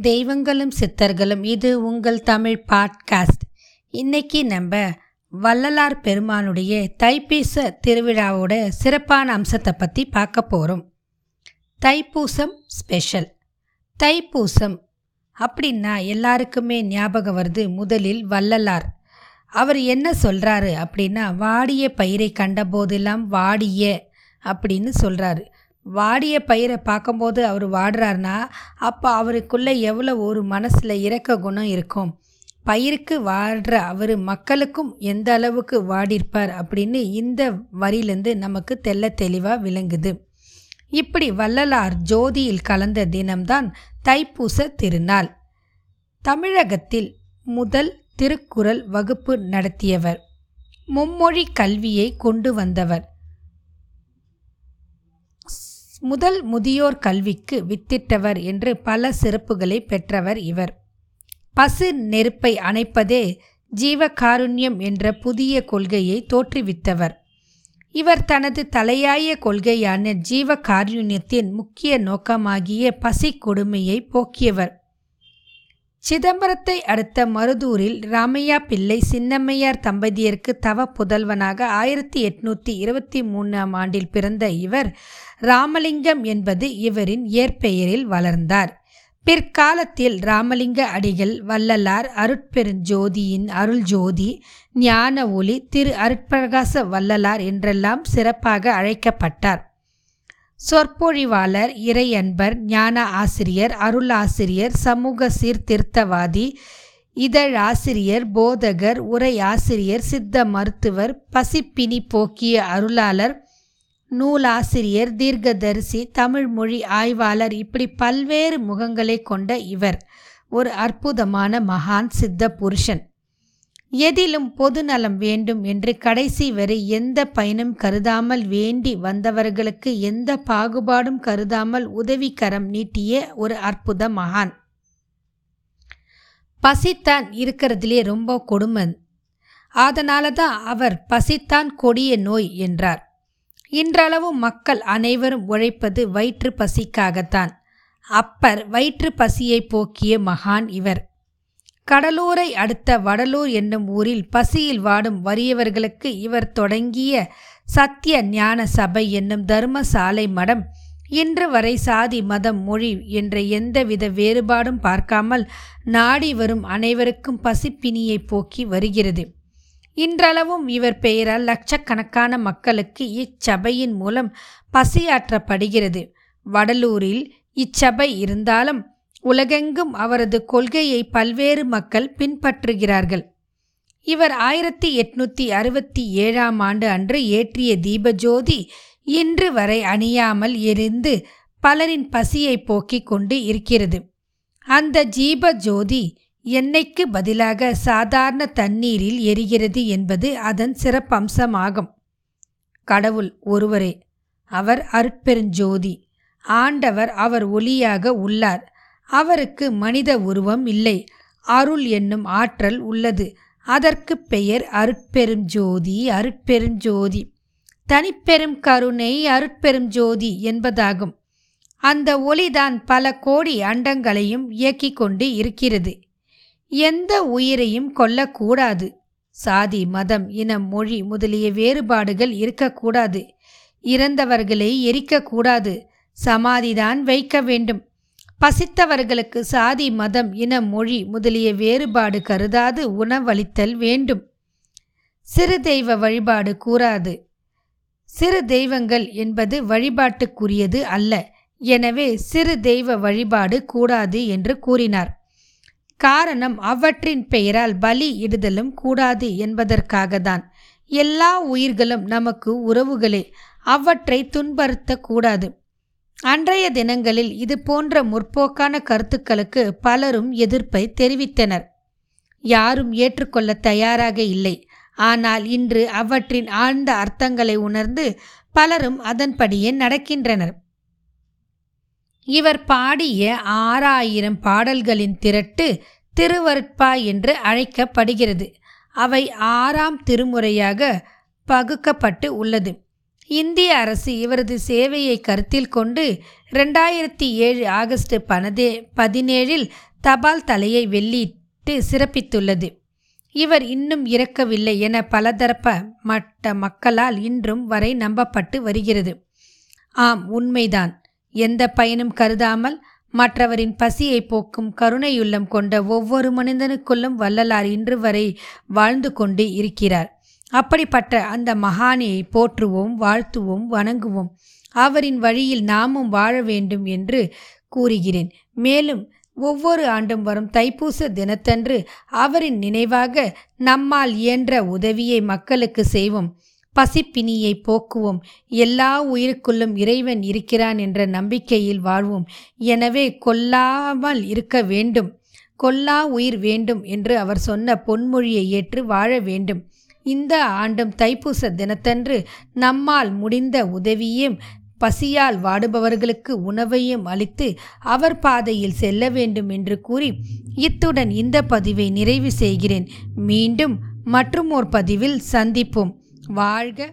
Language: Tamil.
தெய்வங்களும் சித்தர்களும் இது உங்கள் தமிழ் பாட்காஸ்ட். இன்னைக்கு நம்ம வள்ளலார் பெருமானுடைய தைப்பூச திருவிழாவோட சிறப்பான அம்சத்தை பற்றி பார்க்க போகிறோம் தைப்பூசம் ஸ்பெஷல் தைப்பூசம் அப்படின்னா எல்லாருக்குமே ஞாபகம் வருது முதலில் வள்ளலார். அவர் என்ன சொல்கிறாரு அப்படின்னா வாடிய பயிரை கண்டபோதெல்லாம் வாடிய அப்படின்னு சொல்கிறாரு வாடிய பயிரை பார்க்கும்போது அவர் வாடுறாருனா அப்போ அவருக்குள்ளே எவ்வளோ ஒரு மனசில் இறக்க குணம் இருக்கும்? பயிருக்கு வாடுற அவர் மக்களுக்கும் எந்த அளவுக்கு வாடிருப்பார் அப்படின்னு இந்த வரியிலேருந்து நமக்கு தெல்ல தெளிவாக விளங்குது. இப்படி வள்ளலார் ஜோதியில் கலந்த தினம்தான் தைப்பூச திருநாள். தமிழகத்தில் முதல் திருக்குறள் வகுப்பு நடத்தியவர். மும்மொழி கல்வியை கொண்டு வந்தவர். முதல் முதியோர் கல்விக்கு வித்திட்டவர் என்று பல சிறப்புகளை பெற்றவர் இவர். பசு நெருப்பை அணைப்பதே ஜீவகாருண்யம் என்ற புதிய கொள்கையை தோற்றுவித்தவர். இவர் தனது தலையாய கொள்கையான ஜீவகாருண்யத்தின் முக்கிய நோக்கமாகிய பசி கொடுமையை போக்கியவர். சிதம்பரத்தை அடுத்த மருதூரில் ராமையா பிள்ளை சின்னம்மையார் தம்பதியருக்கு தவ புதல்வனாக ஆயிரத்தி எட்நூற்றி இருபத்தி மூணாம் ஆண்டில் பிறந்த இவர் ராமலிங்கம் என்பது இவரின் இயற்பெயரில் வளர்ந்தார். பிற்காலத்தில் ராமலிங்க அடிகள் வள்ளலார் அருட்பெருஞ்சோதியின் அருள் ஜோதி ஞான ஒளி திரு அருட்பிரகாச வள்ளலார் என்றெல்லாம் சிறப்பாக அழைக்கப்பட்டார். சொற்பொழிவாளர் இறையன்பர் ஞான ஆசிரியர் அருளாசிரியர் சமூக சீர்திருத்தவாதி இதழாசிரியர் போதகர் உரையாசிரியர் சித்த மருத்துவர் பசிப்பினி போக்கிய அருளாளர் நூலாசிரியர் தீர்க்கதரிசி தமிழ் மொழி ஆய்வாளர் இப்படி பல்வேறு முகங்களை கொண்ட இவர். ஒரு அற்புதமான மகான் சித்த புருஷன். எதிலும் பொதுநலம் வேண்டும் என்று கடைசி வரை எந்த பயனும் கருதாமல் வேண்டி வந்தவர்களுக்கு எந்த பாகுபாடும் கருதாமல் உதவிக்கரம் நீட்டிய ஒரு அற்புத மகான். பசித்தான் இருக்கிறதுலே ரொம்ப கொடுமன் அதனால தான் அவர் பசித்தான் கொடிய நோய் என்றார். இன்றளவு மக்கள் அனைவரும் உழைப்பது வயிற்று பசிக்காகத்தான். அப்பர் வயிற்று பசியை போக்கிய மகான் இவர். கடலூரை அடுத்த வடலூர் என்னும் ஊரில் பசியில் வாடும் வறியவர்களுக்கு இவர் தொடங்கிய சத்திய ஞான சபை என்னும் தர்மசாலை மடம். இன்று வரை சாதி மதம் மொழி என்ற எந்தவித வேறுபாடும் பார்க்காமல் நாடி வரும் அனைவருக்கும் பசிப்பினியை போக்கி வருகிறது. இன்றளவும் இவர் பெயரால் லட்சக்கணக்கான மக்களுக்கு இச்சபையின் மூலம் பசியாற்றப்படுகிறது. வடலூரில் இச்சபை இருந்தாலும் உலகெங்கும் அவரது கொள்கையை பல்வேறு மக்கள் பின்பற்றுகிறார்கள். இவர் ஆயிரத்தி எட்நூற்றி அறுபத்தி ஏழாம் ஆண்டு அன்று ஏற்றிய தீபஜோதி இன்று வரை அணியாமல் எரிந்து பலரின் பசியை போக்கிக் கொண்டு இருக்கிறது. அந்த ஜீப ஜோதி எண்ணெய்க்கு பதிலாக சாதாரண தண்ணீரில் எரிகிறது என்பது அதன் சிறப்பம்சமாகும். கடவுள் ஒருவரே அவர் அருட்பெருஞ்சோதி. ஆண்டவர் அவர் ஒளியாக உள்ளார். அவருக்கு மனித உருவம் இல்லை. அருள் என்னும் ஆற்றல் உள்ளது. அதற்கு பெயர் அருட்பெரும் ஜோதி அருட்பெருஞ்சோதி தனிப்பெரும் கருணை அருட்பெரும் ஜோதி என்பதாகும். அந்த ஒளிதான் பல கோடி அண்டங்களையும் இயக்கிக் கொண்டு இருக்கிறது. எந்த உயிரையும் கொல்லக்கூடாது. சாதி மதம் இனம் மொழி முதலிய வேறுபாடுகள் இருக்கக்கூடாது. இறந்தவர்களை எரிக்கக்கூடாது. சமாதிதான் வைக்க வேண்டும். பசித்தவர்களுக்கு சாதி மதம் இன மொழி முதலிய வேறுபாடு கருதாது உணவளித்தல் வேண்டும். சிறு தெய்வ வழிபாடு கூறாது. சிறு தெய்வங்கள் என்பது வழிபாட்டுக்குரியது அல்ல. எனவே சிறு தெய்வ வழிபாடு கூடாது என்று கூறினார். காரணம் அவற்றின் பெயரால் பலி இடுதலும் கூடாது என்பதற்காகத்தான். எல்லா உயிர்களும் நமக்கு உறவுகளே. அவற்றை துன்பறுத்தக்கூடாது. அன்றைய தினங்களில் இது போன்ற முற்போக்கான கருத்துக்களுக்கு பலரும் எதிர்ப்பை தெரிவித்தனர். யாரும் ஏற்றுக்கொள்ள தயாராக இல்லை. ஆனால் இன்று அவற்றின் ஆழ்ந்த அர்த்தங்களை உணர்ந்து பலரும் அதன்படியே நடக்கின்றனர். இவர் பாடிய ஆறாயிரம் பாடல்களின் திரட்டு திருவருட்பா என்று அழைக்கப்படுகிறது. அவை ஆறாம் திருமுறையாக பகுக்கப்பட்டு உள்ளது. இந்திய அரசு இவரது சேவையை கருத்தில் கொண்டு ரெண்டாயிரத்தி ஏழு ஆகஸ்ட் பனதே பதினேழில் தபால் தலையை வெளியிட்டு சிறப்பித்துள்ளது. இவர் இன்னும் இறக்கவில்லை என பலதரப்ப மட்ட மக்களால் இன்றும் வரை நம்பப்பட்டு வருகிறது. ஆம் உண்மைதான். எந்த பயனும் கருதாமல் மற்றவரின் பசியை போக்கும் கருணையுள்ளம் கொண்ட ஒவ்வொரு மனிதனுக்குள்ளும் வள்ளலார் இன்று வரை வாழ்ந்து கொண்டு இருக்கிறார். அப்படிப்பட்ட அந்த மகானியை போற்றுவோம் வாழ்த்துவோம் வணங்குவோம். அவரின் வழியில் நாமும் வாழ வேண்டும் என்று கூறுகிறேன். மேலும் ஒவ்வொரு ஆண்டும் வரும் தைப்பூச தினத்தன்று அவரின் நினைவாக நம்மால் இயன்ற உதவியை மக்களுக்கு செய்வோம். பசிப்பினியை போக்குவோம். எல்லா உயிருக்குள்ளும் இறைவன் இருக்கிறான் என்ற நம்பிக்கையில் வாழ்வோம். எனவே கொல்லாமல் இருக்க வேண்டும். கொல்லா உயிர் வேண்டும் என்று அவர் சொன்ன பொன்மொழியை ஏற்று வாழ வேண்டும். இந்த ஆண்டும் தைப்பூச தினத்தன்று நம்மால் முடிந்த உதவியும் பசியால் வாடுபவர்களுக்கு உணவையும் அளித்து அவர் பாதையில் செல்ல வேண்டும் என்று கூறி இத்துடன் இந்த பதிவை நிறைவு செய்கிறேன். மீண்டும் மற்றும் ஒரு பதிவில் சந்திப்போம். வாழ்க